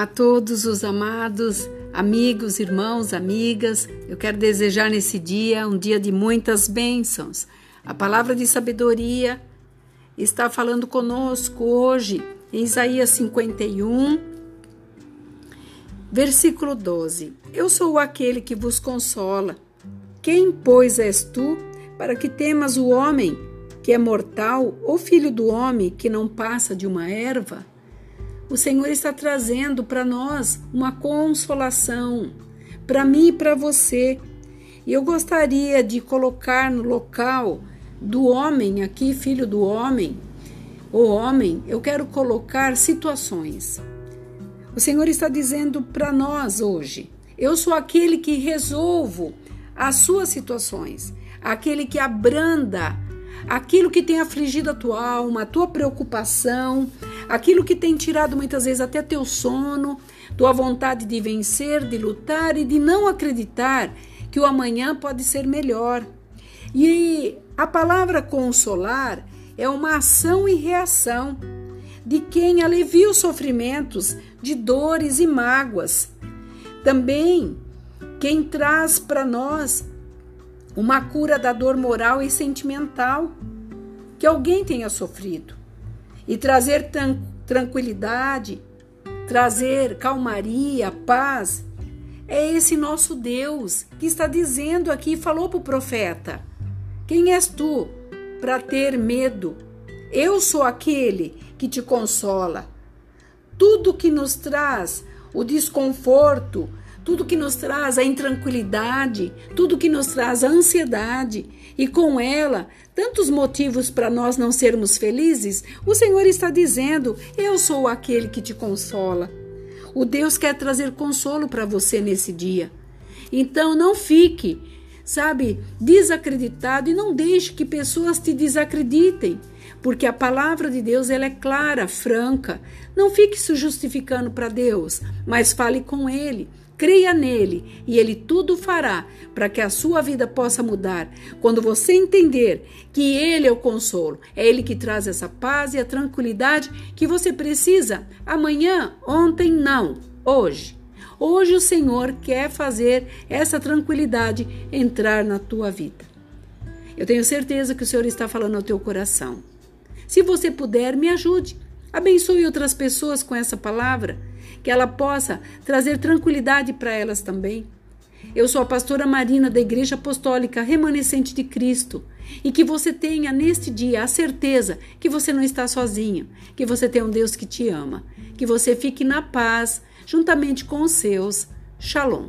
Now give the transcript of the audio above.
A todos os amados amigos, irmãos, amigas, eu quero desejar nesse dia um dia de muitas bênçãos. A palavra de sabedoria está falando conosco hoje em Isaías 51, versículo 12. Eu sou aquele que vos consola. Quem, pois, és tu para que temas o homem que é mortal ou filho do homem que não passa de uma erva? O Senhor está trazendo para nós uma consolação, para mim e para você. E eu gostaria de colocar no local do homem aqui, filho do homem, o homem, eu quero colocar situações. O Senhor está dizendo para nós hoje: eu sou aquele que resolvo as suas situações, aquele que abranda aquilo que tem afligido a tua alma, a tua preocupação, aquilo que tem tirado muitas vezes até teu sono, tua vontade de vencer, de lutar e de não acreditar que o amanhã pode ser melhor. E a palavra consolar é uma ação e reação de quem alivia os sofrimentos de dores e mágoas. Também quem traz para nós uma cura da dor moral e sentimental que alguém tenha sofrido e trazer tranquilidade, trazer calmaria, paz. É esse nosso Deus que está dizendo aqui, falou para o profeta: Quem és tu para ter medo? Eu sou aquele que te consola. Tudo que nos traz o desconforto, tudo que nos traz a intranquilidade, tudo que nos traz a ansiedade e com ela tantos motivos para nós não sermos felizes, o Senhor está dizendo: Eu sou aquele que te consola. O Deus quer trazer consolo para você nesse dia. Então não fique, sabe, desacreditado e não deixe que pessoas te desacreditem, porque a palavra de Deus ela é clara, franca. Não fique se justificando para Deus, mas fale com ele. Creia nele e ele tudo fará para que a sua vida possa mudar. Quando você entender que ele é o consolo, é ele que traz essa paz e a tranquilidade que você precisa. Amanhã, ontem, não, hoje. Hoje o Senhor quer fazer essa tranquilidade entrar na tua vida. Eu tenho certeza que o Senhor está falando ao teu coração. Se você puder, me ajude. Abençoe outras pessoas com essa palavra que ela possa trazer tranquilidade para elas também. Eu sou a pastora Marina da Igreja Apostólica Remanescente de Cristo e que você tenha neste dia a certeza que você não está sozinho, que você tem um Deus que te ama, que você fique na paz juntamente com os seus. Shalom.